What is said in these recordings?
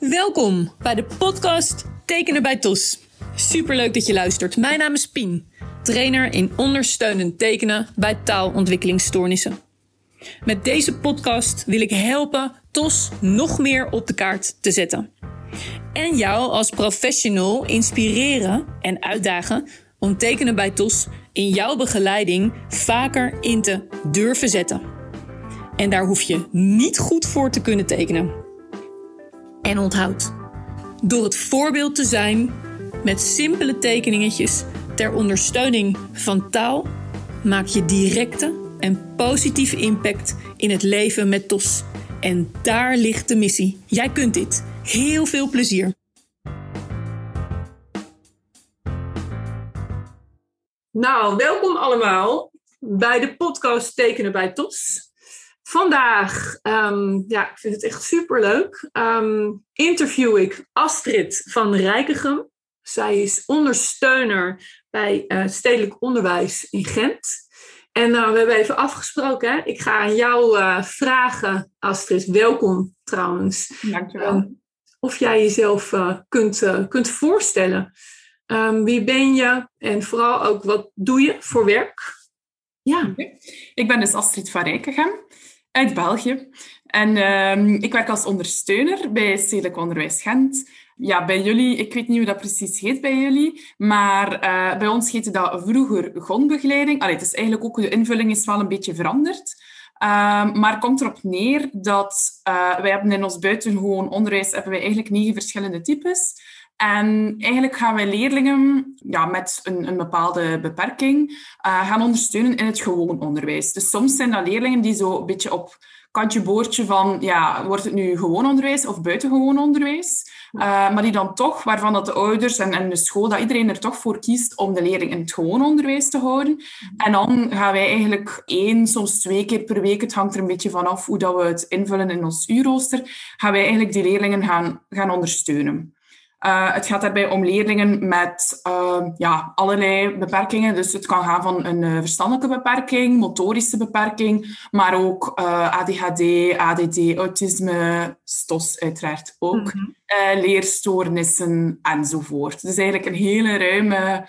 Welkom bij de podcast Tekenen bij TOS. Superleuk dat je luistert. Mijn naam is Pien, trainer in ondersteunend tekenen bij taalontwikkelingsstoornissen. Met deze podcast wil ik helpen TOS nog meer op de kaart te zetten. En jou als professional inspireren en uitdagen om tekenen bij TOS in jouw begeleiding vaker in te durven zetten. En daar hoef je niet goed voor te kunnen tekenen. En onthoud, door het voorbeeld te zijn met simpele tekeningetjes ter ondersteuning van taal, maak je directe en positieve impact in het leven met TOS. En daar ligt de missie. Jij kunt dit. Heel veel plezier. Nou, welkom allemaal bij de podcast Tekenen bij TOS. Vandaag, um, ja, ik vind het echt superleuk, um, interview ik Astrid van Rijkegem. Zij is ondersteuner bij uh, stedelijk onderwijs in Gent. En uh, we hebben even afgesproken, hè? ik ga aan jou uh, vragen, Astrid, welkom trouwens. Dankjewel. Um, of jij jezelf kunt, kunt voorstellen. wie ben je en vooral ook wat doe je voor werk? Ja. Okay. Ik ben dus Astrid van Rijkegem uit België. En uh, ik werk als ondersteuner bij Stedelijk Onderwijs Gent. Ja, bij jullie, ik weet niet hoe dat precies heet bij jullie, maar uh, bij ons heette dat vroeger grondbegeleiding. Allee, het is eigenlijk ook, de invulling is wel een beetje veranderd. Uh, maar komt erop neer dat uh, wij hebben in ons buitengewoon onderwijs hebben wij eigenlijk negen verschillende types. En eigenlijk gaan wij leerlingen ja, met een, een bepaalde beperking uh, gaan ondersteunen in het gewoon onderwijs. Dus soms zijn dat leerlingen die zo een beetje op kantje boordje van, ja, wordt het nu gewoon onderwijs of buitengewoon onderwijs? Uh, maar die dan toch, waarvan dat de ouders en, en de school, dat iedereen er toch voor kiest om de leerling in het gewoon onderwijs te houden. En dan gaan wij eigenlijk één, soms twee keer per week, het hangt er een beetje vanaf hoe dat we het invullen in ons uurrooster, gaan wij eigenlijk die leerlingen gaan, gaan ondersteunen. Uh, het gaat daarbij om leerlingen met uh, ja, allerlei beperkingen. Dus het kan gaan van een uh, verstandelijke beperking, motorische beperking, maar ook ADHD, ADD, autisme, STOS uiteraard ook, mm -hmm. leerstoornissen enzovoort. Dus eigenlijk een hele ruime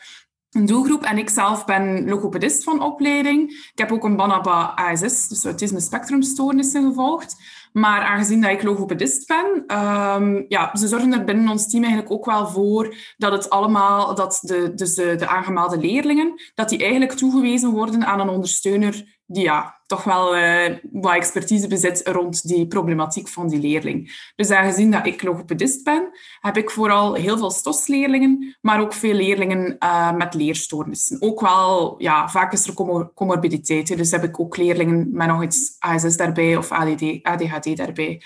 doelgroep. En ik zelf ben logopedist van opleiding. Ik heb ook een BANABA ASS, dus autisme spectrumstoornissen, gevolgd. Maar aangezien dat ik logopedist ben, um, ja, ze zorgen er binnen ons team eigenlijk ook wel voor dat het allemaal, dat de, dus de, de aangemelde leerlingen, dat die eigenlijk toegewezen worden aan een ondersteuner die ja, toch wel uh, wat expertise bezit rond die problematiek van die leerling. Dus aangezien dat ik logopedist ben, heb ik vooral heel veel STOS-leerlingen, maar ook veel leerlingen uh, met leerstoornissen. Ook wel, ja, vaak is er comor comorbiditeit. Dus heb ik ook leerlingen met nog iets ASS daarbij of ADD, ADHD daarbij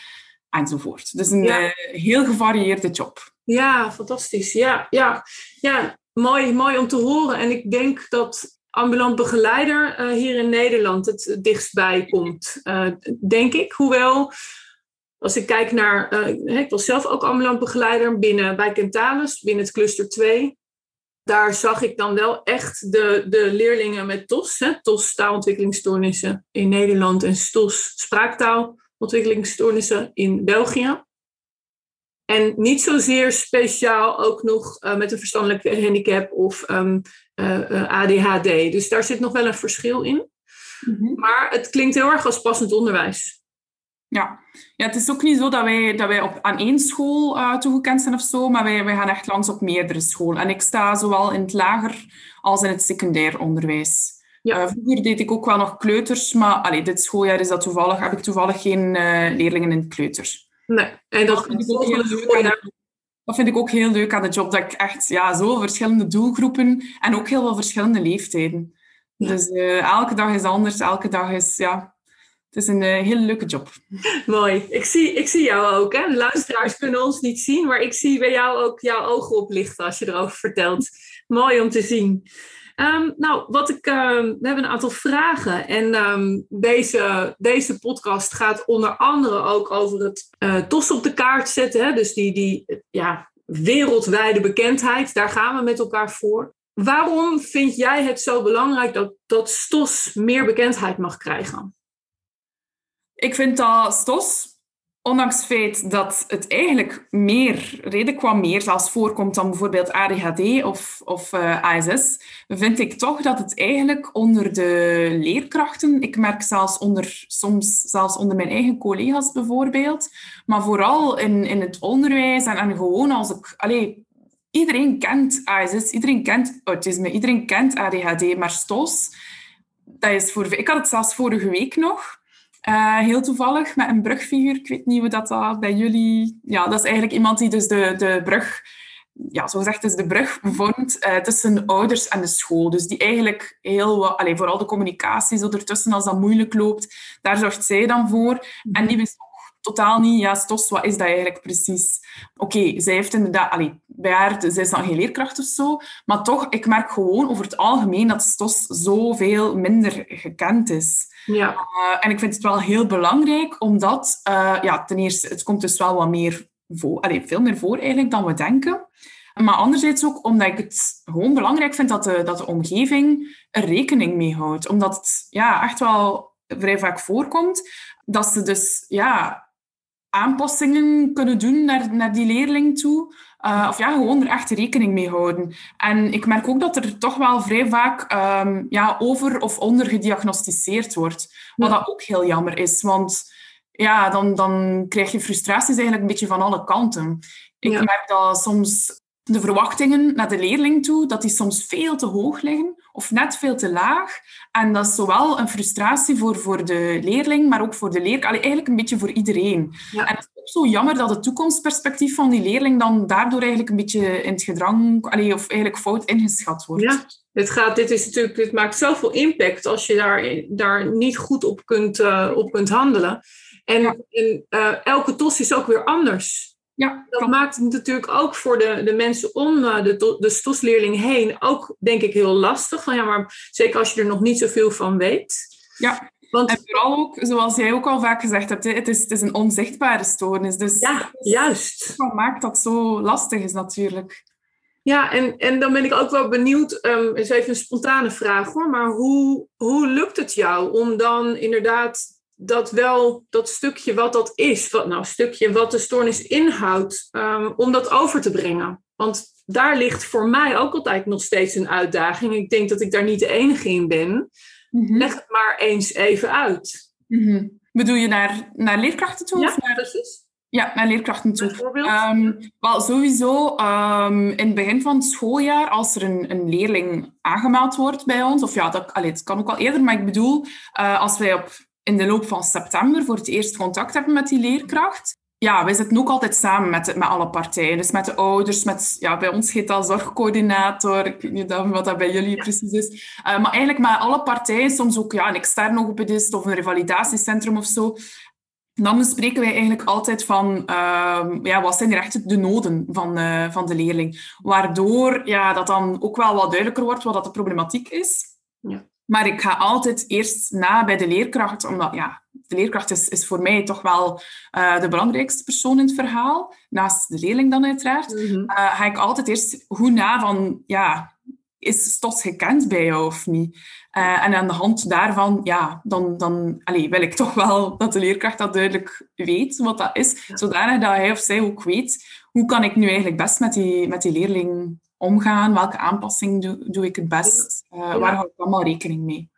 enzovoort. Dus een ja. uh, heel gevarieerde job. Ja, fantastisch. Ja, ja, ja. Mooi, mooi om te horen. En ik denk dat ambulant begeleider uh, hier in Nederland het dichtstbij komt, uh, denk ik. Hoewel, als ik kijk naar, uh, ik was zelf ook ambulant begeleider binnen, bij Kentalis, binnen het cluster 2. Daar zag ik dan wel echt de, de leerlingen met TOS, hè, TOS taalontwikkelingsstoornissen in Nederland en STOS spraaktaalontwikkelingsstoornissen in België. En niet zozeer speciaal ook nog uh, met een verstandelijke handicap of um, uh, uh, ADHD. Dus daar zit nog wel een verschil in. Mm -hmm. Maar het klinkt heel erg als passend onderwijs. Ja. ja, het is ook niet zo dat wij, dat wij op, aan één school uh, toegekend zijn of zo, maar wij, wij gaan echt langs op meerdere scholen. En ik sta zowel in het lager als in het secundair onderwijs. Ja. Uh, vroeger deed ik ook wel nog kleuters, maar allee, dit schooljaar is dat toevallig, heb ik toevallig geen uh, leerlingen in het kleuter. Nee, en dat, dat, vind ik ook heel leuk aan, dat vind ik ook heel leuk aan de job, dat ik echt ja, zo verschillende doelgroepen en ook heel veel verschillende leeftijden. Ja. Dus uh, elke dag is anders, elke dag is, ja, het is een uh, hele leuke job. Mooi. Ik zie, ik zie jou ook. Hè? De luisteraars kunnen ons niet zien, maar ik zie bij jou ook jouw ogen oplichten als je erover vertelt. Mooi om te zien. Um, nou, wat ik, uh, we hebben een aantal vragen. En um, deze, deze podcast gaat onder andere ook over het uh, TOS op de kaart zetten. Hè? Dus die, die ja, wereldwijde bekendheid, daar gaan we met elkaar voor. Waarom vind jij het zo belangrijk dat, dat STOS meer bekendheid mag krijgen? Ik vind dat STOS ondanks het feit dat het eigenlijk meer, reden kwam meer zelfs voorkomt dan bijvoorbeeld ADHD of, of uh, ASS, vind ik toch dat het eigenlijk onder de leerkrachten, ik merk zelfs onder, soms zelfs onder mijn eigen collega's bijvoorbeeld, maar vooral in, in het onderwijs en, en gewoon als ik, allee, iedereen kent ASS, iedereen kent autisme, iedereen kent ADHD, maar STOS, dat is voor, ik had het zelfs vorige week nog, uh, heel toevallig met een brugfiguur. Ik weet niet hoe dat, dat bij jullie... Ja, dat is eigenlijk iemand die dus de, de brug... Ja, zo gezegd, is de brug vormt uh, tussen ouders en de school. Dus die eigenlijk heel wat... Allez, vooral de communicatie zo ertussen, als dat moeilijk loopt, daar zorgt zij dan voor. En die wist totaal niet, ja, Stos, wat is dat eigenlijk precies? Oké, zij heeft inderdaad, bij haar, zij is dan geen leerkracht of zo, maar toch, ik merk gewoon over het algemeen dat Stos zoveel minder gekend is. Ja. Uh, en ik vind het wel heel belangrijk, omdat, uh, ja, ten eerste, het komt dus wel wat meer voor, allee, veel meer voor eigenlijk dan we denken. Maar anderzijds ook omdat ik het gewoon belangrijk vind dat de, dat de omgeving er rekening mee houdt. Omdat het ja, echt wel vrij vaak voorkomt dat ze dus ja, aanpassingen kunnen doen naar, naar die leerling toe. Uh, of ja, gewoon er echt rekening mee houden. En ik merk ook dat er toch wel vrij vaak um, ja, over of onder gediagnosticeerd wordt. Wat dat ook heel jammer is, want ja, dan, dan krijg je frustraties eigenlijk een beetje van alle kanten. Ik merk dat soms de verwachtingen naar de leerling toe, dat die soms veel te hoog liggen of net veel te laag. En dat is zowel een frustratie voor, voor de leerling, maar ook voor de leerkracht. Eigenlijk een beetje voor iedereen. Ja. En het is ook zo jammer dat het toekomstperspectief van die leerling dan daardoor eigenlijk een beetje in het gedrang, allee, of eigenlijk fout ingeschat wordt. Ja. Dit, gaat, dit, is natuurlijk, dit maakt zoveel impact als je daar, daar niet goed op kunt, uh, op kunt handelen. En, en uh, elke tos is ook weer anders. Ja, dat maakt het natuurlijk ook voor de, de mensen om uh, de, de stosleerling heen ook, denk ik, heel lastig. Van, ja, maar zeker als je er nog niet zoveel van weet. Ja, Want, en vooral ook, zoals jij ook al vaak gezegd hebt, het is, het is een onzichtbare stoornis. Dus ja, juist. Wat maakt dat zo lastig is natuurlijk. Ja, en, en dan ben ik ook wel benieuwd, um, is even een spontane vraag hoor, maar hoe, hoe lukt het jou om dan inderdaad dat wel dat stukje wat dat is, wat nou stukje wat de stoornis inhoudt, um, om dat over te brengen. Want daar ligt voor mij ook altijd nog steeds een uitdaging. Ik denk dat ik daar niet de enige in ben. Mm Leg het maar eens even uit. Mm Bedoel je naar, naar leerkrachten toe? Ja, of naar... precies. Ja, naar leerkrachten toe. Um, wel, sowieso um, in het begin van het schooljaar, als er een, een leerling aangemeld wordt bij ons, of ja, dat, allee, het kan ook wel eerder, maar ik bedoel, uh, als wij op in de loop van september voor het eerst contact hebben met die leerkracht. Ja, wij zitten ook altijd samen met, met alle partijen. Dus met de ouders, met, ja, bij ons heet dat zorgcoördinator. Ik weet niet wat dat bij jullie precies is. Uh, maar eigenlijk met alle partijen, soms ook ja, een externe logopedist of een revalidatiecentrum of zo. Dan bespreken wij eigenlijk altijd van uh, ja, wat zijn hier echt de noden van, uh, van de leerling. Waardoor ja, dat dan ook wel wat duidelijker wordt wat dat de problematiek is. Ja. Maar ik ga altijd eerst na bij de leerkracht, omdat ja, de leerkracht is, is voor mij toch wel uh, de belangrijkste persoon in het verhaal. Naast de leerling dan uiteraard. Mm -hmm. uh, ga ik altijd eerst goed na van, ja, is STOS gekend bij jou of niet? Uh, en aan de hand daarvan, ja, dan, dan allez, wil ik toch wel dat de leerkracht dat duidelijk weet, wat dat is. Ja. Zodanig dat hij of zij ook weet, hoe kan ik nu eigenlijk best met die, met die leerling omgaan? Welke aanpassing doe, doe ik het best? Uh, ja. Waar hou ik allemaal rekening mee?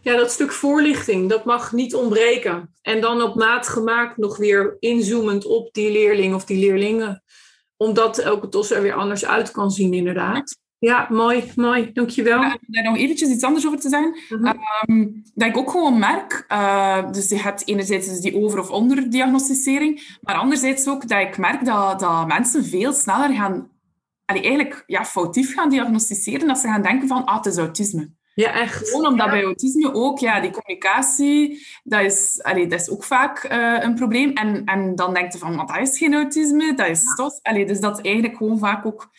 Ja, dat stuk voorlichting, dat mag niet ontbreken. En dan op maat gemaakt nog weer inzoomend op die leerling of die leerlingen. Omdat elke tos er weer anders uit kan zien, inderdaad. Ja, mooi, mooi. Dankjewel. Ja, om daar nog eventjes iets anders over te zeggen. Uh -huh. um, dat ik ook gewoon merk, uh, dus je hebt enerzijds dus die over- of onderdiagnosticering, maar anderzijds ook dat ik merk dat, dat mensen veel sneller gaan allee, eigenlijk ja, foutief gaan diagnosticeren, dat ze gaan denken van, ah, het is autisme. Ja, echt. Gewoon omdat ja. bij autisme ook, ja, die communicatie, dat is, allee, dat is ook vaak uh, een probleem. En, en dan denk je van, maar dat is geen autisme, dat is stos. Allee, dus dat eigenlijk gewoon vaak ook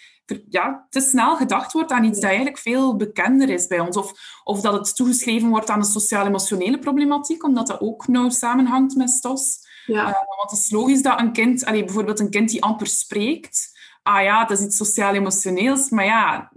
ja, te snel gedacht wordt aan iets dat eigenlijk veel bekender is bij ons. Of, of dat het toegeschreven wordt aan de sociaal-emotionele problematiek, omdat dat ook nauw samenhangt met stos. Ja. Uh, want het is logisch dat een kind, allee, bijvoorbeeld een kind die amper spreekt, ah ja, dat is iets sociaal-emotioneels. Maar ja,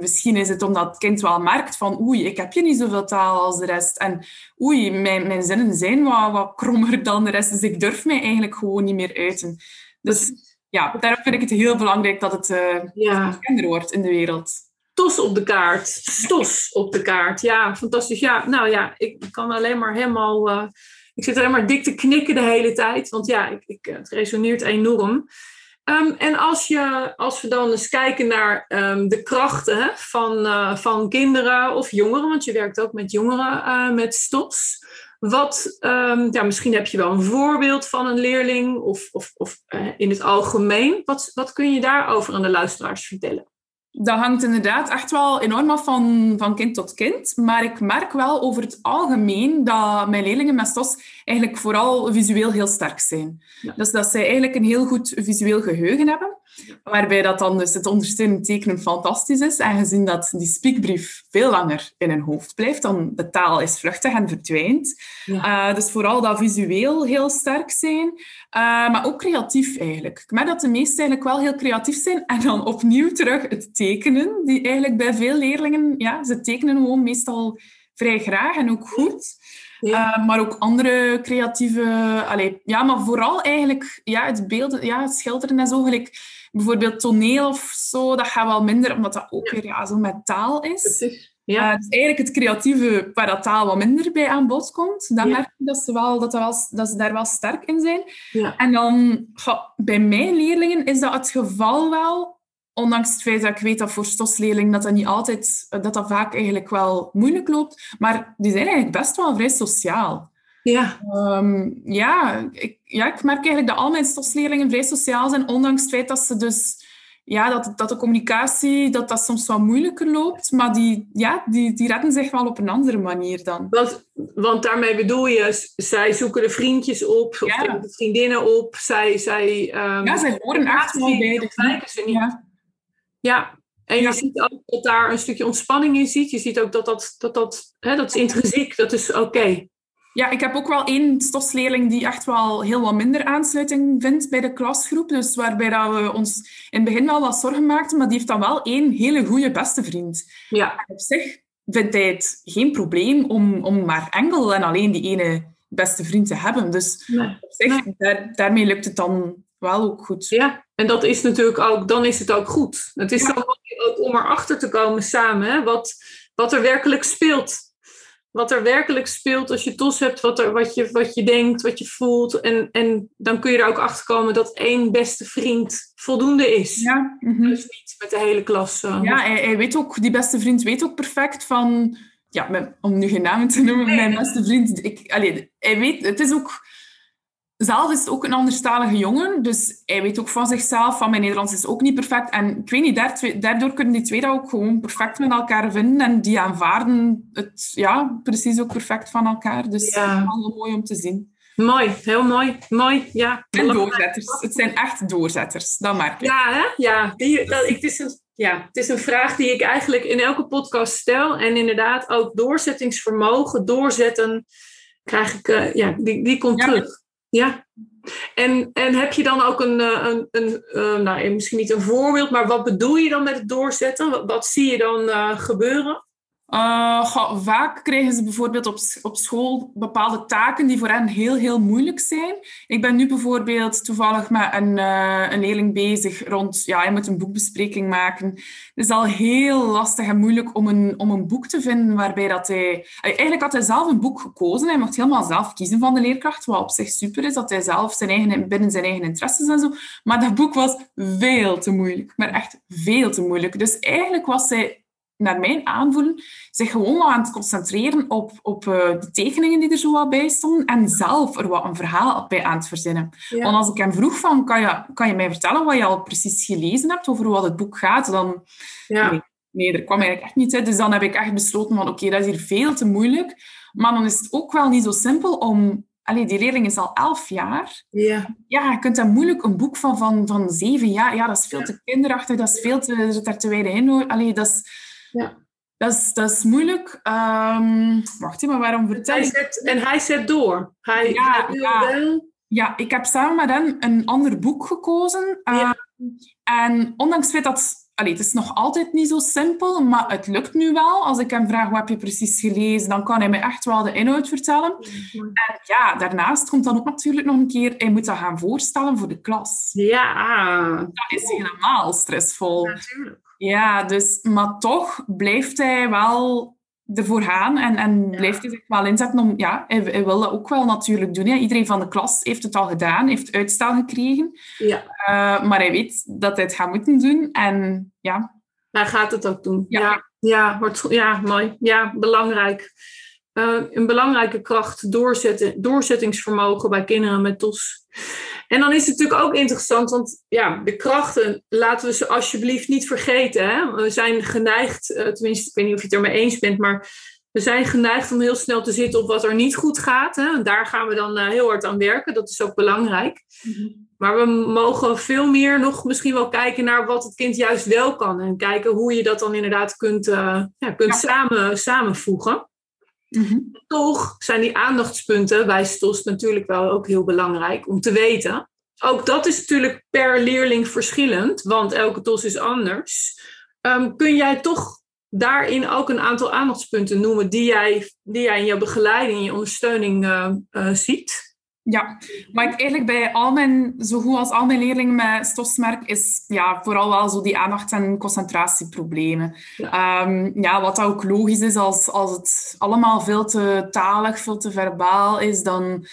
misschien is het omdat het kind wel merkt van oei, ik heb je niet zoveel taal als de rest. En oei, mijn, mijn zinnen zijn wat, wat krommer dan de rest, dus ik durf mij eigenlijk gewoon niet meer uiten. Dus ja, daarom vind ik het heel belangrijk dat het uh, ja. wordt in de wereld. Tos op de kaart. Stos op de kaart. Ja, fantastisch. Ja, nou ja, ik kan alleen maar helemaal... Uh, ik zit alleen maar dik te knikken de hele tijd. Want ja, ik, ik, het resoneert enorm. Um, en als, je, als we dan eens kijken naar um, de krachten van, uh, van kinderen of jongeren, want je werkt ook met jongeren uh, met STOS. Wat, um, ja, misschien heb je wel een voorbeeld van een leerling of, of, of uh, in het algemeen. Wat, wat kun je daarover aan de luisteraars vertellen? Dat hangt inderdaad echt wel enorm af van, van kind tot kind. Maar ik merk wel over het algemeen dat mijn leerlingen met STOS eigenlijk vooral visueel heel sterk zijn. Dus dat zij eigenlijk een heel goed visueel geheugen hebben. Waarbij dat dan dus het ondersteunend tekenen fantastisch is. En gezien dat die spiekbrief veel langer in hun hoofd blijft, dan de taal is vluchtig en verdwijnt. Ja. Uh, dus vooral dat visueel heel sterk zijn. Uh, maar ook creatief eigenlijk. Ik merk dat de meesten eigenlijk wel heel creatief zijn. En dan opnieuw terug het tekenen. Die eigenlijk bij veel leerlingen, ja, ze tekenen gewoon meestal vrij graag en ook goed. Ja. Uh, maar ook andere creatieve... Allez, ja, maar vooral eigenlijk ja, het beelden, ja, het schilderen en zo. Gelijk, bijvoorbeeld toneel of zo, dat gaat wel minder, omdat dat ook weer ja, zo met taal is. Ja. Uh, dus eigenlijk het creatieve, waar dat taal wat minder bij aan bod komt, dan merk je dat ze, wel, dat, dat, wel, dat ze daar wel sterk in zijn. Ja. En dan, bij mijn leerlingen is dat het geval wel, ondanks het feit dat ik weet dat voor stosleerlingen dat dat niet altijd, dat dat vaak eigenlijk wel moeilijk loopt, maar die zijn eigenlijk best wel vrij sociaal. Ja. Um, ja, ik, ja, ik merk eigenlijk dat al mijn stosleerlingen vrij sociaal zijn, ondanks het feit dat ze dus ja, dat, dat de communicatie dat dat soms wat moeilijker loopt, maar die, ja, die, die redden zich wel op een andere manier dan. Want, want daarmee bedoel je, zij zoeken de vriendjes op, of de vriendinnen op, zij... zij um, ja, zij horen echt wel bij de Ja. ja, en je ziet ook dat daar een stukje ontspanning in ziet. Je ziet ook dat dat, dat, dat, hè, dat is intrinsiek, dat is oké. Ja, ik heb ook wel één stosleerling die echt wel heel wat minder aansluiting vindt bij de klasgroep. Dus waarbij dat we ons in het begin wel wat zorgen maakten, maar die heeft dan wel één hele goede beste vriend. Ja. op zich vindt hij het geen probleem om, om maar enkel en alleen die ene beste vriend te hebben. Dus op zich, daar, daarmee lukt het dan wel ook goed. Ja, en dat is natuurlijk ook, dan is het ook goed. Het is ja. dan ook om erachter te komen samen, hè, wat, wat er werkelijk speelt wat er werkelijk speelt als je tos hebt, wat, er, wat, je, wat je denkt, wat je voelt. En, en dan kun je er ook achter komen dat één beste vriend voldoende is. Ja. Mm Dus niet met de hele klas. Uh, ja, hij, hij, weet ook, die beste vriend weet ook perfect van... Ja, om nu geen namen te noemen, mijn beste vriend. Ik, allee, hij weet, het is ook zelf is het ook een anderstalige jongen, dus hij weet ook van zichzelf, van mijn Nederlands is ook niet perfect. En ik weet niet, daardoor kunnen die twee dat ook gewoon perfect met elkaar vinden en die aanvaarden het ja, precies ook perfect van elkaar. Dus ja. wel mooi om te zien. Mooi, heel mooi. Mooi, ja. En doorzetters. Het zijn echt doorzetters, dat merk ik. Ja, hè? ja. Die, dat, het, is een, ja. het is een vraag die ik eigenlijk in elke podcast stel. En inderdaad, ook doorzettingsvermogen, doorzetten, krijg ik, uh, ja, die, die komt terug. Ja. En, en heb je dan ook een, eh, een, een uh, nou, misschien niet een voorbeeld, maar wat bedoel je dan met het doorzetten? Wat, zie je dan uh, gebeuren? Uh, vaak krijgen ze bijvoorbeeld op, op school bepaalde taken die voor hen heel, heel moeilijk zijn. Ik ben nu bijvoorbeeld toevallig met een, uh, een leerling bezig rond... Ja, hij moet een boekbespreking maken. Het is al heel lastig en moeilijk om een, om een boek te vinden waarbij dat hij... Eigenlijk had hij zelf een boek gekozen. Hij mocht helemaal zelf kiezen van de leerkracht, wat op zich super is, dat hij zelf zijn eigen, binnen zijn eigen interesses en zo. Maar dat boek was veel te moeilijk. Maar echt veel te moeilijk. Dus eigenlijk was hij naar mijn aanvoelen, zich gewoon aan het concentreren op, op uh, de tekeningen die er zo wat bij stonden en zelf er wat een verhaal bij aan te verzinnen. Want als ik hem vroeg van, kan je, kan je mij vertellen wat je al precies gelezen hebt over wat het boek gaat, dan... Ja. Nee, nee, er kwam eigenlijk echt niet uit. Dus dan heb ik echt besloten van, oké, dat is hier veel te moeilijk. Maar dan is het ook wel niet zo simpel om Allee, die leerling is al elf jaar. Ja. Ja, je kunt dan moeilijk een boek van, van, van zeven jaar... Ja, dat is veel te kinderachtig, dat is veel te... Er zit te weinig in. Allee, dat is ja. Dat is, dat is moeilijk. Um, wacht even, maar waarom vertel hij zet, En hij zet door. Hij, ja, ja. ja, ik heb samen met hem een ander boek gekozen. Ja. Ehm, en ondanks het feit dat allee, het is nog altijd niet zo simpel, maar het lukt nu wel. Als ik hem vraag, wat heb je precies gelezen, dan kan hij me echt wel de inhoud vertellen. En ja, daarnaast komt dan ook natuurlijk nog een keer, hij moet dat gaan voorstellen voor de klas. Ja. Dat is helemaal stressvol. Natuurlijk. Ja, dus, maar toch blijft hij wel ervoor gaan en, en blijft hij zich wel inzetten om... Ja, hij, hij wil dat ook wel natuurlijk doen. Hè. Iedereen van de klas heeft het al gedaan, heeft uitstel gekregen. Ja. Uh, maar hij weet dat hij het gaat moeten doen. En ja... Hij gaat het ook doen. Ja. Ja, ja, wordt, ja mooi. Ja, belangrijk. Uh, een belangrijke kracht, doorzetten, doorzettingsvermogen bij kinderen met TOS. En dan is het natuurlijk ook interessant, want ja, de krachten laten we ze alsjeblieft niet vergeten. Hè? We zijn geneigd, uh, tenminste, ik weet niet of je het ermee eens bent, maar we zijn geneigd om heel snel te zitten op wat er niet goed gaat. Hè? En daar gaan we dan uh, heel hard aan werken. Dat is ook belangrijk. Mm-hmm. Maar we mogen veel meer nog misschien wel kijken naar wat het kind juist wel kan. En kijken hoe je dat dan inderdaad kunt, uh, ja, kunt ja. Samen, samenvoegen. Mm-hmm. Toch zijn die aandachtspunten bij STOS natuurlijk wel ook heel belangrijk om te weten. Ook dat is natuurlijk per leerling verschillend, want elke TOS is anders. Um, kun jij toch daarin ook een aantal aandachtspunten noemen die jij, die jij in je begeleiding, in je ondersteuning uh, uh, ziet? Ja, maar ik eigenlijk bij al mijn, zo goed als al mijn leerlingen met stosmerk is ja, vooral wel zo die aandacht- en concentratieproblemen. Ja. Um, ja, wat ook logisch is, als, als het allemaal veel te talig, veel te verbaal is, dan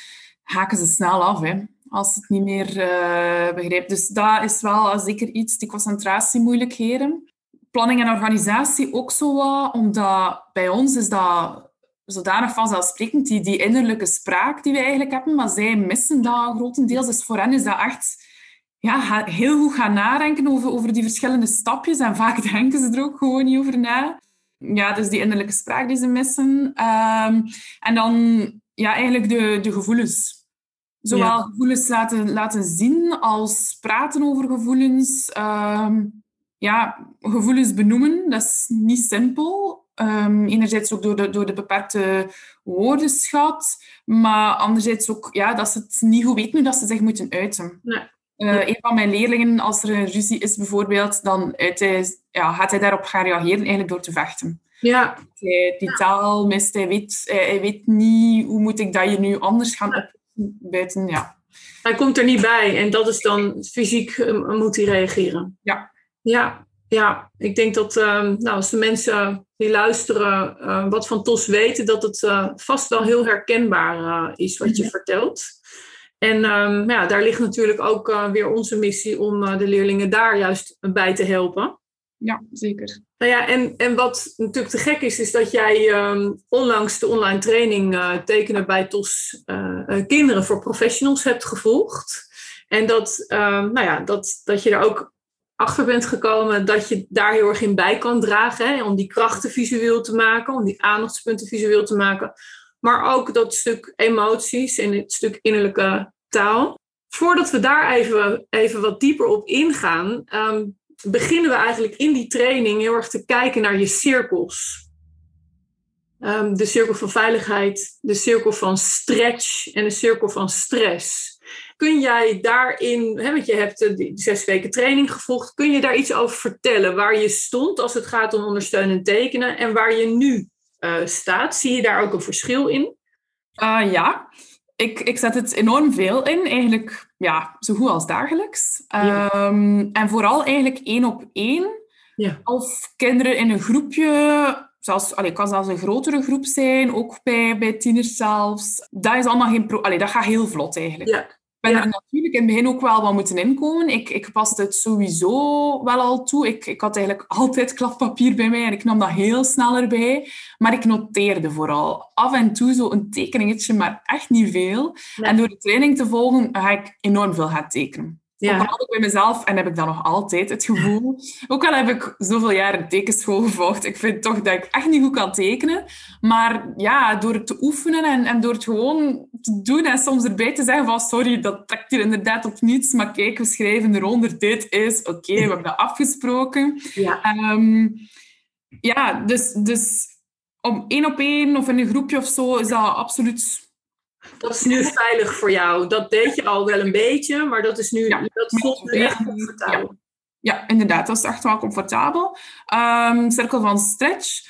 haken ze snel af, hè, als het niet meer uh, begrijpt. Dus dat is wel zeker iets, die concentratiemoeilijkheden. Planning en organisatie ook zo wat, omdat bij ons is dat zodanig vanzelfsprekend, die, die innerlijke spraak die we eigenlijk hebben, maar zij missen dat grotendeels. Dus voor hen is dat echt ja, heel goed gaan nadenken over, over die verschillende stapjes. En vaak denken ze er ook gewoon niet over na. Ja, dus die innerlijke spraak die ze missen. Um, en dan ja, eigenlijk de, de gevoelens. Zowel ja. gevoelens laten, laten zien als praten over gevoelens. Um, ja, gevoelens benoemen, dat is niet simpel. Um, enerzijds ook door de, door de beperkte woordenschat, maar anderzijds ook ja, dat ze het niet goed weten hoe dat ze zich moeten uiten. Nee. Uh, een van mijn leerlingen, als er een ruzie is bijvoorbeeld, dan uit hij, ja, gaat hij daarop gaan reageren eigenlijk door te vechten. Ja. Hij, die taal mist, hij weet, hij, weet niet hoe moet ik dat je nu anders gaan oplossen buiten, ja. Hij komt er niet bij en dat is dan fysiek uh, moet hij reageren. Ja. Ja, ja, ik denk dat uh, nou, als de mensen die luisteren uh, wat van TOS weten, dat het uh, vast wel heel herkenbaar is wat je vertelt. En um, ja, daar ligt natuurlijk ook weer onze missie om de leerlingen daar juist bij te helpen. Ja, zeker. Nou ja, en, en wat natuurlijk te gek is, is dat jij um, onlangs de online training tekenen bij TOS Kinderen voor Professionals hebt gevolgd. En dat, nou ja, dat, dat je daar ook achter bent gekomen dat je daar heel erg in bij kan dragen. Hè? Om die krachten visueel te maken, om die aandachtspunten visueel te maken. Maar ook dat stuk emoties en het stuk innerlijke taal. Voordat we daar even, even wat dieper op ingaan, um, beginnen we eigenlijk in die training heel erg te kijken naar je cirkels. Um, de cirkel van veiligheid, de cirkel van stretch en de cirkel van stress. Kun jij daarin, hè, want je hebt die zes weken training gevolgd, kun je daar iets over vertellen? Waar je stond als het gaat om ondersteunend tekenen en waar je nu uh, staat? Zie je daar ook een verschil in? Uh, ja, ik, ik zet het enorm veel in, eigenlijk ja, zo goed als dagelijks. Ja. Um, en vooral eigenlijk één op één. Ja. Of kinderen in een groepje zelfs, allee, kan zelfs een grotere groep zijn, ook bij, bij tieners zelfs. Dat is allemaal geen pro allee, dat gaat heel vlot eigenlijk. Ja. Ik ben Ja. er natuurlijk in het begin ook wel wat moeten inkomen. Ik, ik paste het sowieso wel al toe. Ik, ik had eigenlijk altijd kladpapier bij mij en ik nam dat heel snel erbij. Maar ik noteerde vooral af en toe zo een tekeningetje, maar echt niet veel. Nee. En door de training te volgen ga ik enorm veel gaan tekenen. Ook al Ja. had ik bij mezelf, en heb ik dat nog altijd, het gevoel. Ook al heb ik zoveel jaren tekenschool gevolgd, ik vind toch dat ik echt niet goed kan tekenen. Maar ja, door het te oefenen en, en door het gewoon te doen en soms erbij te zeggen van sorry, dat trekt hier inderdaad op niets, maar kijk, we schrijven eronder, dit is oké, we hebben dat afgesproken. Ja. Ehm, ja, dus, dus om één op één of in een groepje of zo is dat absoluut... Dat is nu veilig voor jou. Dat deed je al wel een beetje, maar dat is nu Ja. dat voelt nu echt comfortabel. Ja, inderdaad. Dat is echt wel comfortabel. Ehm, cirkel van stretch.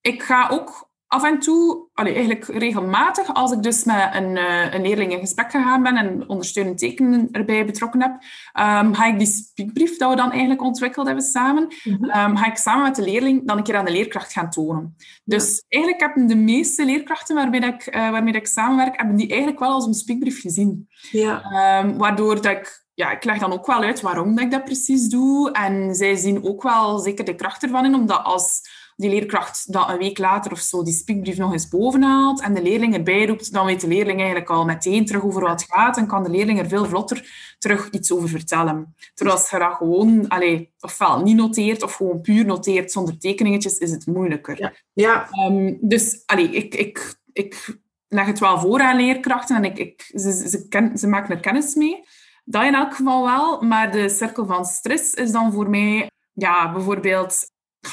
Ik ga ook af en toe, allee, eigenlijk regelmatig, als ik dus met een, uh, een leerling in gesprek gegaan ben en ondersteunend tekenen erbij betrokken heb, um, ga ik die speakbrief dat we dan eigenlijk ontwikkeld hebben samen, mm ga ik samen met de leerling dan een keer aan de leerkracht gaan tonen. Dus eigenlijk hebben de meeste leerkrachten waarmee, dat ik, uh, waarmee dat ik samenwerk, hebben die eigenlijk wel als een speakbrief gezien. Ja. Um, waardoor dat ik ja, ik leg dan ook wel uit waarom dat ik dat precies doe. En zij zien ook wel zeker de kracht ervan in, omdat als die leerkracht dat een week later of zo die speakbrief nog eens bovenhaalt en de leerling erbij roept, dan weet de leerling eigenlijk al meteen terug over wat het gaat en kan de leerling er veel vlotter terug iets over vertellen. Terwijl als je dat gewoon allez, ofwel niet noteert of gewoon puur noteert zonder tekeningetjes, is het moeilijker. Ja. ja. Um, dus allez, ik, ik, ik leg het wel voor aan leerkrachten en ik, ik, ze, ze, ken, ze maken er kennis mee. Dat in elk geval wel, maar de cirkel van stress is dan voor mij ja, bijvoorbeeld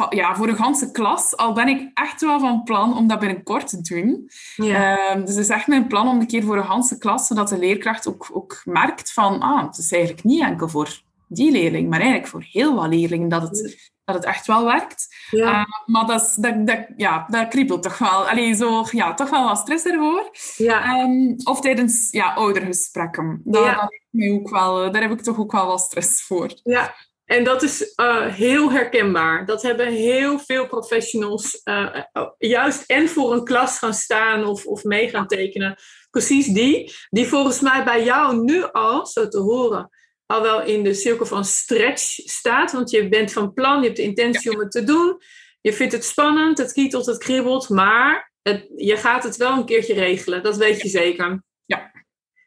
ja, voor de ganse klas, al ben ik echt wel van plan om dat binnenkort te doen. Ja. Um, dus het is echt mijn plan om een keer voor de ganse klas, zodat de leerkracht ook, ook merkt van, ah, het is eigenlijk niet enkel voor die leerling, maar eigenlijk voor heel wat leerlingen dat het, dat het echt wel werkt. Ja. Uh, maar dat, is, dat, dat, ja, dat kriebelt toch wel. Allee, zo, ja, toch wel wat stress ervoor. Ja. Um, of tijdens ja, oudergesprekken. Dat, ja. dat ook wel, daar heb ik toch ook wel wat stress voor. Ja, en dat is uh, heel herkenbaar. Dat hebben heel veel professionals uh, juist en voor een klas gaan staan of, of mee gaan tekenen. Precies die, die volgens mij bij jou nu al, zo te horen, al wel in de cirkel van stretch staat. Want je bent van plan, je hebt de intentie om het te doen. Je vindt het spannend, het kietelt, het kriebelt, maar het, je gaat het wel een keertje regelen. Dat weet je zeker. Ja.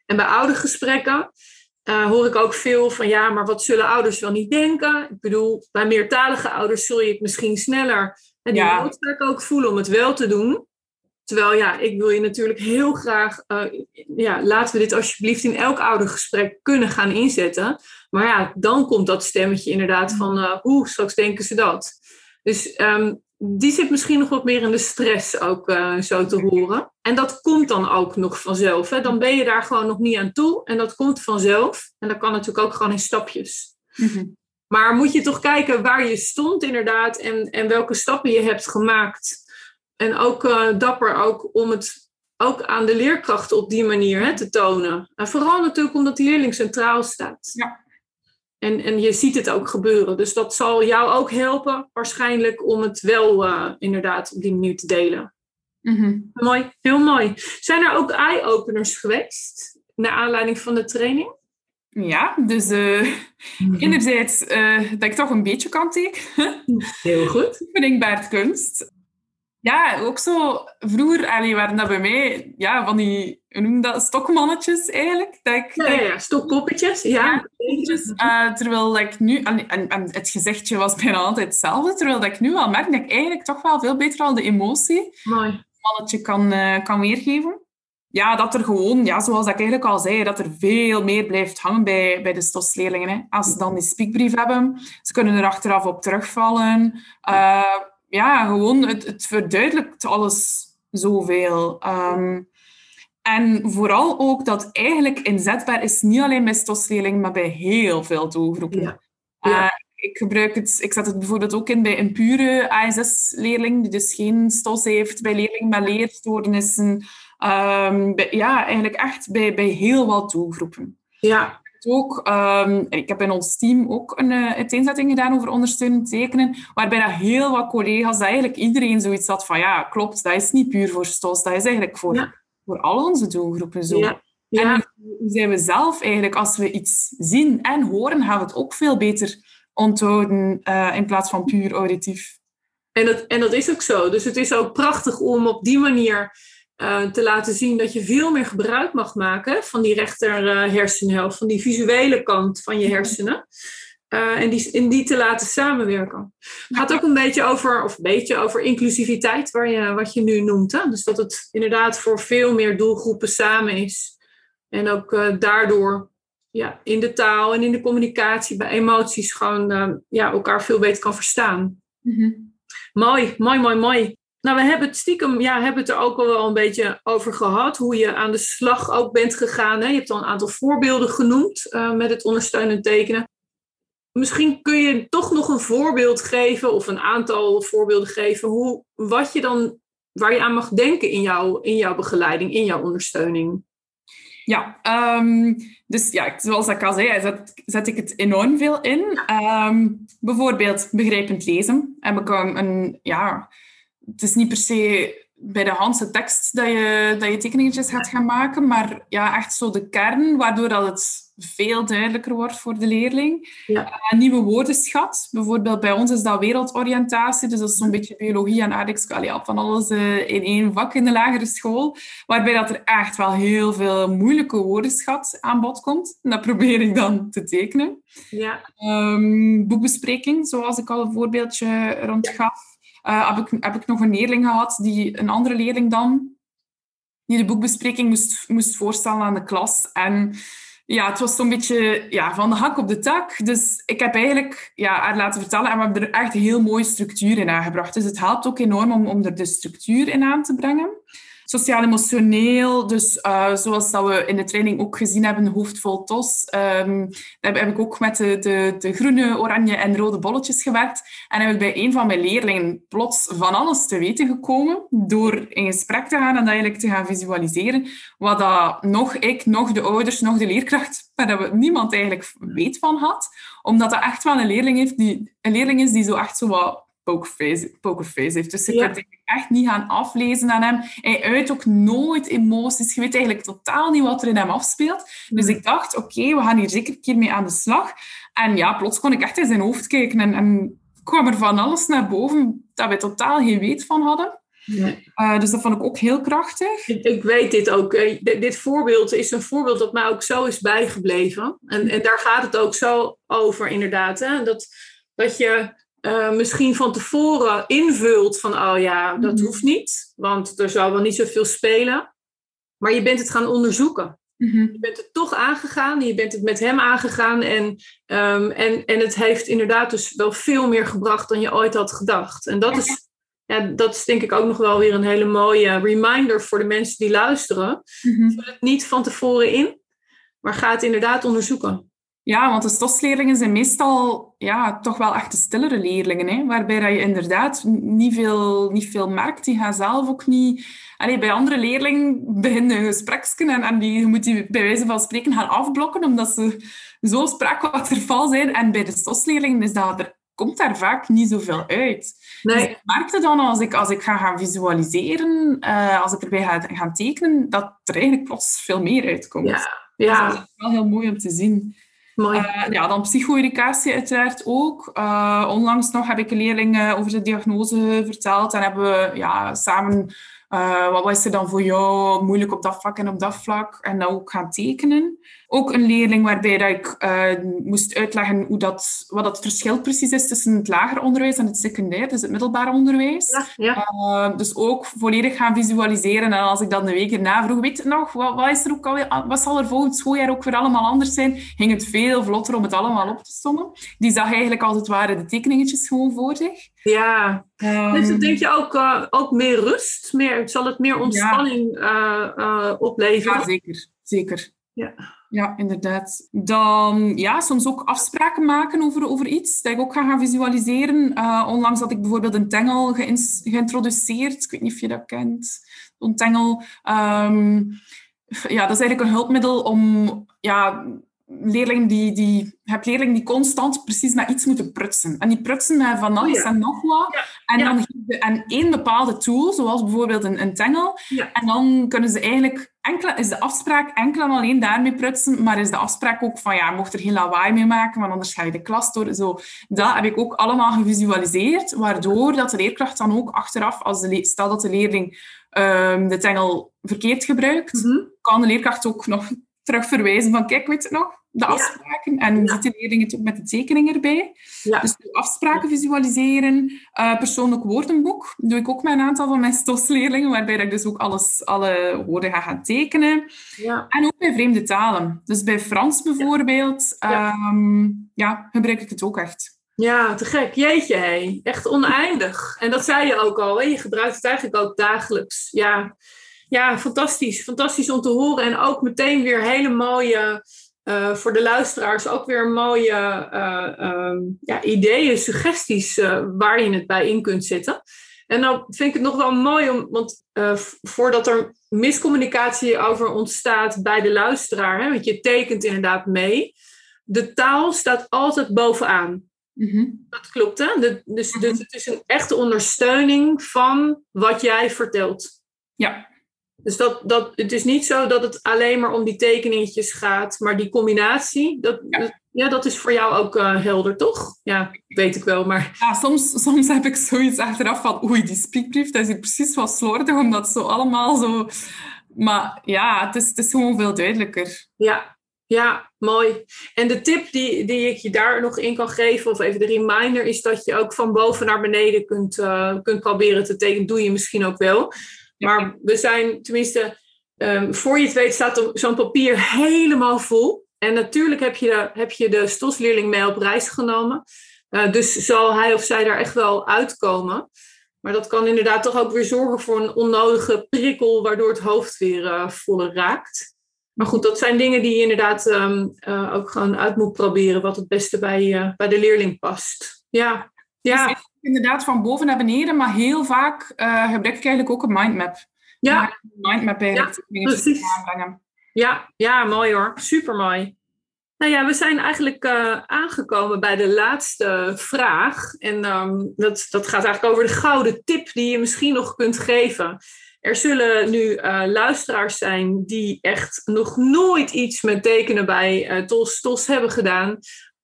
En bij oude gesprekken uh, hoor ik ook veel van ja, maar wat zullen ouders wel niet denken? Ik bedoel, bij meertalige ouders zul je het misschien sneller en die ja. noodzaak ook voelen om het wel te doen. Terwijl ja, ik wil je natuurlijk heel graag, uh, ja, laten we dit alsjeblieft in elk oudergesprek kunnen gaan inzetten. Maar ja, dan komt dat stemmetje inderdaad van, uh, hoe straks denken ze dat. Dus um, die zit misschien nog wat meer in de stress ook uh, zo te horen. En dat komt dan ook nog vanzelf. Hè? Dan ben je daar gewoon nog niet aan toe. En dat komt vanzelf. En dat kan natuurlijk ook gewoon in stapjes. Mhm. Maar moet je toch kijken waar je stond inderdaad. En, en welke stappen je hebt gemaakt. En ook uh, dapper ook om het ook aan de leerkrachten op die manier hè, te tonen. En vooral natuurlijk omdat die leerling centraal staat. Ja. En, en je ziet het ook gebeuren. Dus dat zal jou ook helpen, waarschijnlijk, om het wel uh, inderdaad op die manier te delen. Mm Mooi, heel mooi. Zijn er ook eye-openers geweest, naar aanleiding van de training? Ja, dus uh, enerzijds uh, dat ik toch een beetje kan tekenen. Heel goed. Verdinkbaar kunst. Ja, ook zo vroeger allee, waren dat bij mij ja, van die, hoe noem dat, stokmannetjes eigenlijk. Dat ik, ja, ja, stokpoppetjes. Ja. ja uh, terwijl ik nu, en, en, het gezichtje was bijna altijd hetzelfde, terwijl dat ik nu al merk dat ik eigenlijk toch wel veel beter al de emotie Mooi. mannetje kan, uh, kan weergeven. Ja, dat er gewoon, ja, zoals ik eigenlijk al zei, dat er veel meer blijft hangen bij, bij de stosleerlingen. Als ze dan die speakbrief hebben, ze kunnen er achteraf op terugvallen. Uh, ja, gewoon, het, het verduidelijkt alles zoveel. Um, en vooral ook dat eigenlijk inzetbaar is, niet alleen bij stosleerlingen, maar bij heel veel doelgroepen. Ja. Uh, ik gebruik het, ik zet het bijvoorbeeld ook in bij een pure ASS-leerling, die dus geen stos heeft, bij leerlingen met leerstoornissen. Um, ja, eigenlijk echt bij, bij heel wat doelgroepen. Ja, ook, um, ik heb in ons team ook een uh, uiteenzetting gedaan over ondersteunend tekenen, waarbij dat heel wat collega's, dat eigenlijk iedereen zoiets had van ja, klopt, dat is niet puur voor STOS, dat is eigenlijk voor, voor al onze doelgroepen zo. Ja. En hoe zijn we zelf eigenlijk, als we iets zien en horen, gaan we het ook veel beter onthouden uh, in plaats van puur auditief. En dat, en dat is ook zo. Dus het is ook prachtig om op die manier uh, te laten zien dat je veel meer gebruik mag maken van die rechter uh, hersenhelft, van die visuele kant van je hersenen. Uh, en die, in die te laten samenwerken. Het gaat ook een beetje over, of een beetje over inclusiviteit, waar je, wat je nu noemt. Hè? Dus dat het inderdaad voor veel meer doelgroepen samen is. En ook daardoor ja, in de taal en in de communicatie, bij emoties, gewoon ja, elkaar veel beter kan verstaan. Mm -hmm. Mooi, mooi, mooi, mooi. Nou, we hebben het stiekem, ja, hebben het er ook al wel een beetje over gehad. Hoe je aan de slag ook bent gegaan. Hè? Je hebt al een aantal voorbeelden genoemd uh, met het ondersteunend tekenen. misschien kun je toch nog een voorbeeld geven of een aantal voorbeelden geven hoe, wat je dan, waar je aan mag denken in, jouw in jouw begeleiding, in jouw ondersteuning. Ja, ehm, dus ja, zoals ik al zei, zet, zet ik het enorm veel in. Ehm, bijvoorbeeld begrijpend lezen. Heb ik een, ja, het is niet per se bij de handse tekst dat je, dat je tekeningetjes gaat gaan maken, maar ja, echt zo de kern, waardoor dat het veel duidelijker wordt voor de leerling. Ja. Eh, nieuwe woordenschat. Bijvoorbeeld bij ons is dat wereldoriëntatie, dus dat is zo'n beetje biologie en aardrijkskunde, van alles uh, in één vak in de lagere school, waarbij dat er echt wel heel veel moeilijke woordenschat aan bod komt. En dat probeer ik dan te tekenen. Ja. Um, boekbespreking, zoals ik al een voorbeeldje rond gaf. Uh, heb, ik, heb ik nog een leerling gehad, die, een andere leerling dan, die de boekbespreking moest, moest voorstellen aan de klas. En ja, het was zo'n beetje ja, van de hak op de tak. Dus ik heb eigenlijk ja, haar laten vertellen en we hebben er echt heel mooie structuur in aangebracht. Dus het helpt ook enorm om, om er de structuur in aan te brengen. Sociaal-emotioneel, dus uh, zoals dat we in de training ook gezien hebben, hoofdvol TOS. Um, daar heb ik ook met de, de, groene, oranje en rode bolletjes gewerkt. En heb ik bij een van mijn leerlingen plots van alles te weten gekomen door in gesprek te gaan en dat eigenlijk te gaan visualiseren. Wat dat nog ik, nog de ouders, nog de leerkracht, maar dat niemand eigenlijk weet van had. Omdat dat echt wel een leerling, heeft die, een leerling is die zo echt zo wat pokerface, pokerface heeft. Dus je ja. kunt echt niet gaan aflezen aan hem. Hij uit ook nooit emoties. Je weet eigenlijk totaal niet wat er in hem afspeelt. Dus ik dacht, oké, we gaan hier zeker een keer mee aan de slag. En ja, plots kon ik echt in zijn hoofd kijken en, en kwam er van alles naar boven dat we totaal geen weet van hadden. Uh, dus dat vond ik ook heel krachtig. Ik, ik weet dit ook. Uh, dit voorbeeld is een voorbeeld dat mij ook zo is bijgebleven. En, en daar gaat het ook zo over, inderdaad. Hè? Dat, dat je uh, misschien van tevoren invult van, oh ja, dat mhm. hoeft niet, want er zou wel niet zoveel spelen. Maar je bent het gaan onderzoeken. Mhm. Je bent het toch aangegaan, je bent het met hem aangegaan en, um, en, en het heeft inderdaad dus wel veel meer gebracht dan je ooit had gedacht. En dat is, ja, dat is denk ik ook nog wel weer een hele mooie reminder voor de mensen die luisteren. Mm Vul het niet van tevoren in, maar ga het inderdaad onderzoeken. Ja, want de stosleerlingen zijn meestal ja, toch wel echt de stillere leerlingen. Hè? Waarbij dat je inderdaad niet veel, niet veel merkt. Die gaan zelf ook niet... Allee, bij andere leerlingen beginnen gespreksken en, en die moet die bij wijze van spreken gaan afblokken omdat ze zo spraakwaterval zijn. En bij de stosleerlingen is dat, er komt daar vaak niet zoveel uit. Nee. Dus ik merkte dan als ik, als ik ga gaan visualiseren, uh, als ik erbij ga gaan tekenen, dat er eigenlijk plots veel meer uitkomt. Ja. Ja. Dus dat is wel heel mooi om te zien. Uh, ja, dan psycho-educatie uiteraard ook. Uh, onlangs nog heb ik een leerling uh, over de diagnose verteld en hebben we ja, samen uh, wat was er dan voor jou moeilijk op dat vlak en op dat vlak? En dan ook gaan tekenen. Ook een leerling waarbij dat ik uh, moest uitleggen hoe dat, wat dat verschil precies is tussen het lager onderwijs en het secundair, dus het middelbaar onderwijs. Ja, ja. Uh, dus ook volledig gaan visualiseren. En als ik dan de week erna vroeg, weet je nog, wat, wat, is er ook alweer, wat zal er volgend schooljaar ook weer allemaal anders zijn? Ging het veel vlotter om het allemaal op te sommen. Die zag eigenlijk als het ware de tekeningetjes gewoon voor zich. Ja, um, dus dan denk je ook, uh, ook meer rust? Meer, zal het meer ontspanning ja. Uh, uh, opleveren? Ja, zeker. zeker. Ja. ja, inderdaad. Dan ja, soms ook afspraken maken over, over iets, dat ik ook ga gaan visualiseren. onlangs had ik bijvoorbeeld een tengel geïntroduceerd. Ik weet niet of je dat kent. Een tengel. Um, ja, dat is eigenlijk een hulpmiddel om ja, leerlingen die, die, heb leerlingen die constant precies met iets moeten prutsen. En die prutsen met van alles oh en nog wat. En dan je aan één bepaalde tool, zoals bijvoorbeeld een, een tengel. En dan kunnen ze eigenlijk... Enkel, is de afspraak enkel en alleen daarmee prutsen, maar is de afspraak ook van, ja, mocht er geen lawaai mee maken, want anders ga je de klas door. Zo, dat heb ik ook allemaal gevisualiseerd, waardoor dat de leerkracht dan ook achteraf, als de stel dat de leerling um, de tengel verkeerd gebruikt, mhm. kan de leerkracht ook nog terug verwijzen van, kijk, weet je nog, de afspraken. En ja. ziet de leerling het ook met de tekening erbij. Ja. Dus de afspraken visualiseren. Uh, persoonlijk woordenboek doe ik ook met een aantal van mijn stosleerlingen, waarbij ik dus ook alles, alle woorden ga gaan tekenen. Ja. En ook bij vreemde talen. Dus bij Frans bijvoorbeeld, ja. Um, ja, gebruik ik het ook echt. Ja, te gek. Jeetje, hé. Echt oneindig. En dat zei je ook al, hè? je gebruikt het eigenlijk ook dagelijks. Ja, ja, fantastisch. Fantastisch om te horen. En ook meteen weer hele mooie eh, voor de luisteraars ook weer mooie uh, um, ja, ideeën, suggesties uh, waar je het bij in kunt zetten. En dan vind ik het nog wel mooi om, want voordat er miscommunicatie over ontstaat bij de luisteraar, hè, want je tekent inderdaad mee, de taal staat altijd bovenaan. Mm Dat klopt, hè? De, dus, mm dus het is een echte ondersteuning van wat jij vertelt. Ja. Dus dat, dat, het is niet zo dat het alleen maar om die tekeningetjes gaat, maar die combinatie, dat, ja. dat is voor jou ook uh, helder, toch? Ja, weet ik wel, maar... Ja, soms, soms heb ik zoiets achteraf van, oei, die speakbrief, dat is precies wat slordig, omdat zo allemaal zo... Maar ja, het is, het is gewoon veel duidelijker. Ja, ja, mooi. En de tip die, die ik je daar nog in kan geven, of even de reminder, is dat je ook van boven naar beneden kunt, uh, kunt proberen te tekenen. Doe je misschien ook wel. Maar we zijn, tenminste, um, voor je het weet staat zo'n papier helemaal vol. En natuurlijk heb je de, heb je de stosleerling mee op reis genomen. Uh, dus zal hij of zij daar echt wel uitkomen. Maar dat kan inderdaad toch ook weer zorgen voor een onnodige prikkel, waardoor het hoofd weer uh, voller raakt. Maar goed, dat zijn dingen die je inderdaad um, uh, ook gewoon uit moet proberen, wat het beste bij, bij de leerling past. Ja, ja. Inderdaad van boven naar beneden, maar heel vaak uh, gebruik ik eigenlijk ook een mindmap. Ja. Een mindmap eigenlijk ja, precies. aanbrengen. Ja, ja, mooi hoor. Super mooi. Nou ja, we zijn eigenlijk uh, aangekomen bij de laatste vraag. En um, dat, dat gaat eigenlijk over de gouden tip die je misschien nog kunt geven. Er zullen nu uh, luisteraars zijn die echt nog nooit iets met tekenen bij uh, TOS, TOS hebben gedaan.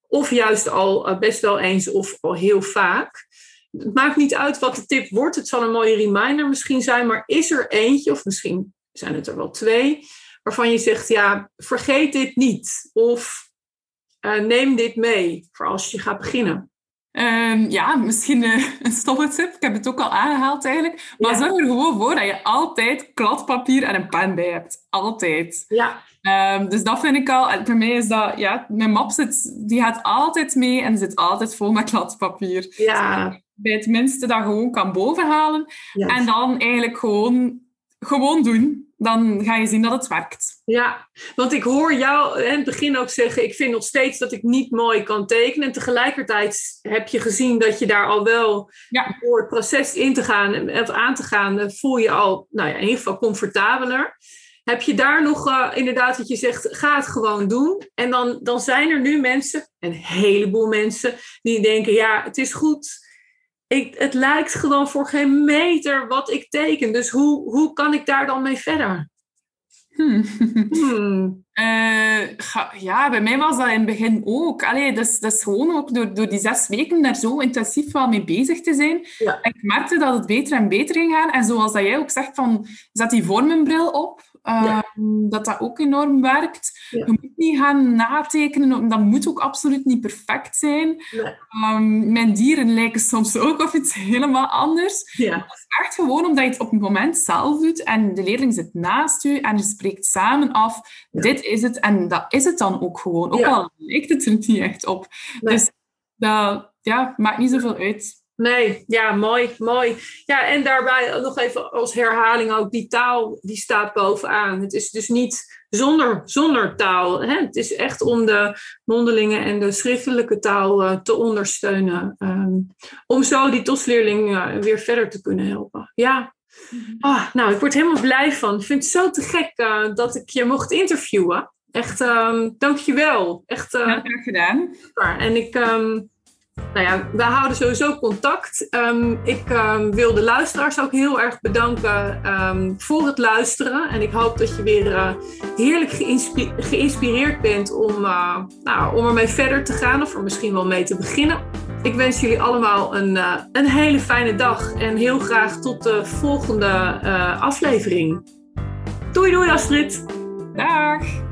Of juist al best wel eens of al heel vaak het maakt niet uit wat de tip wordt. Het zal een mooie reminder misschien zijn. Maar is er eentje, of misschien zijn het er wel twee, waarvan je zegt: ja, vergeet dit niet. Of uh, neem dit mee voor als je gaat beginnen. Um, ja, misschien uh, een stomme tip. Ik heb het ook al aangehaald eigenlijk. Maar ja. zorg er gewoon voor dat je altijd kladpapier en een pen bij hebt. Altijd. Ja. Um, dus dat vind ik al... Voor mij is dat... Ja, mijn map zit, die gaat altijd mee en zit altijd vol met kladpapier. Ja bij het minste dat gewoon kan bovenhalen. En dan eigenlijk gewoon, gewoon doen. Dan ga je zien dat het werkt. Ja, want ik hoor jou in het begin ook zeggen... ik vind nog steeds dat ik niet mooi kan tekenen. En tegelijkertijd heb je gezien dat je daar al wel... Ja. door het proces in te gaan of aan te gaan... voel je al nou ja, in ieder geval comfortabeler. Heb je daar nog uh, inderdaad dat je zegt, ga het gewoon doen. En dan, dan zijn er nu mensen, een heleboel mensen, die denken, ja, het is goed ik, het lijkt gewoon voor geen meter wat ik teken. Dus hoe, hoe kan ik daar dan mee verder? Hmm. Hmm. Uh, ja, bij mij was dat in het begin ook. Allee, dat is gewoon ook door, door die zes weken daar zo intensief wel mee bezig te zijn. Ja. Ik merkte dat het beter en beter ging gaan. En zoals dat jij ook zegt, van, zet die vormenbril op. Ja. Ehm, dat dat ook enorm werkt. Ja. Je moet niet gaan natekenen, dat moet ook absoluut niet perfect zijn. Um, mijn dieren lijken soms ook of iets helemaal anders. Ja. Dat is echt gewoon omdat je het op het moment zelf doet en de leerling zit naast je en je spreekt samen af, dit is het en dat is het dan ook gewoon. Ook al lijkt het er niet echt op. Nee. Dus dat ja, maakt niet zoveel uit. Nee, ja, mooi, mooi. Ja, en daarbij nog even als herhaling ook, die taal die staat bovenaan. Het is dus niet zonder, zonder taal. Hè? Het is echt om de mondelinge en de schriftelijke taal uh, te ondersteunen. Um, om zo die TOS-leerling uh, weer verder te kunnen helpen. Ja. Oh, nou, ik word helemaal blij van. Ik vind het zo te gek uh, dat ik je mocht interviewen. Echt, um, dank je wel. Echt, ja, graag gedaan. En ik... Um, nou ja, we houden sowieso contact. Um, ik um, wil de luisteraars ook heel erg bedanken um, voor het luisteren. En ik hoop dat je weer uh, heerlijk geïnspi geïnspireerd bent om, uh, nou, om ermee verder te gaan of er misschien wel mee te beginnen. Ik wens jullie allemaal een, uh, een hele fijne dag en heel graag tot de volgende aflevering. Doei doei Astrid. Dag.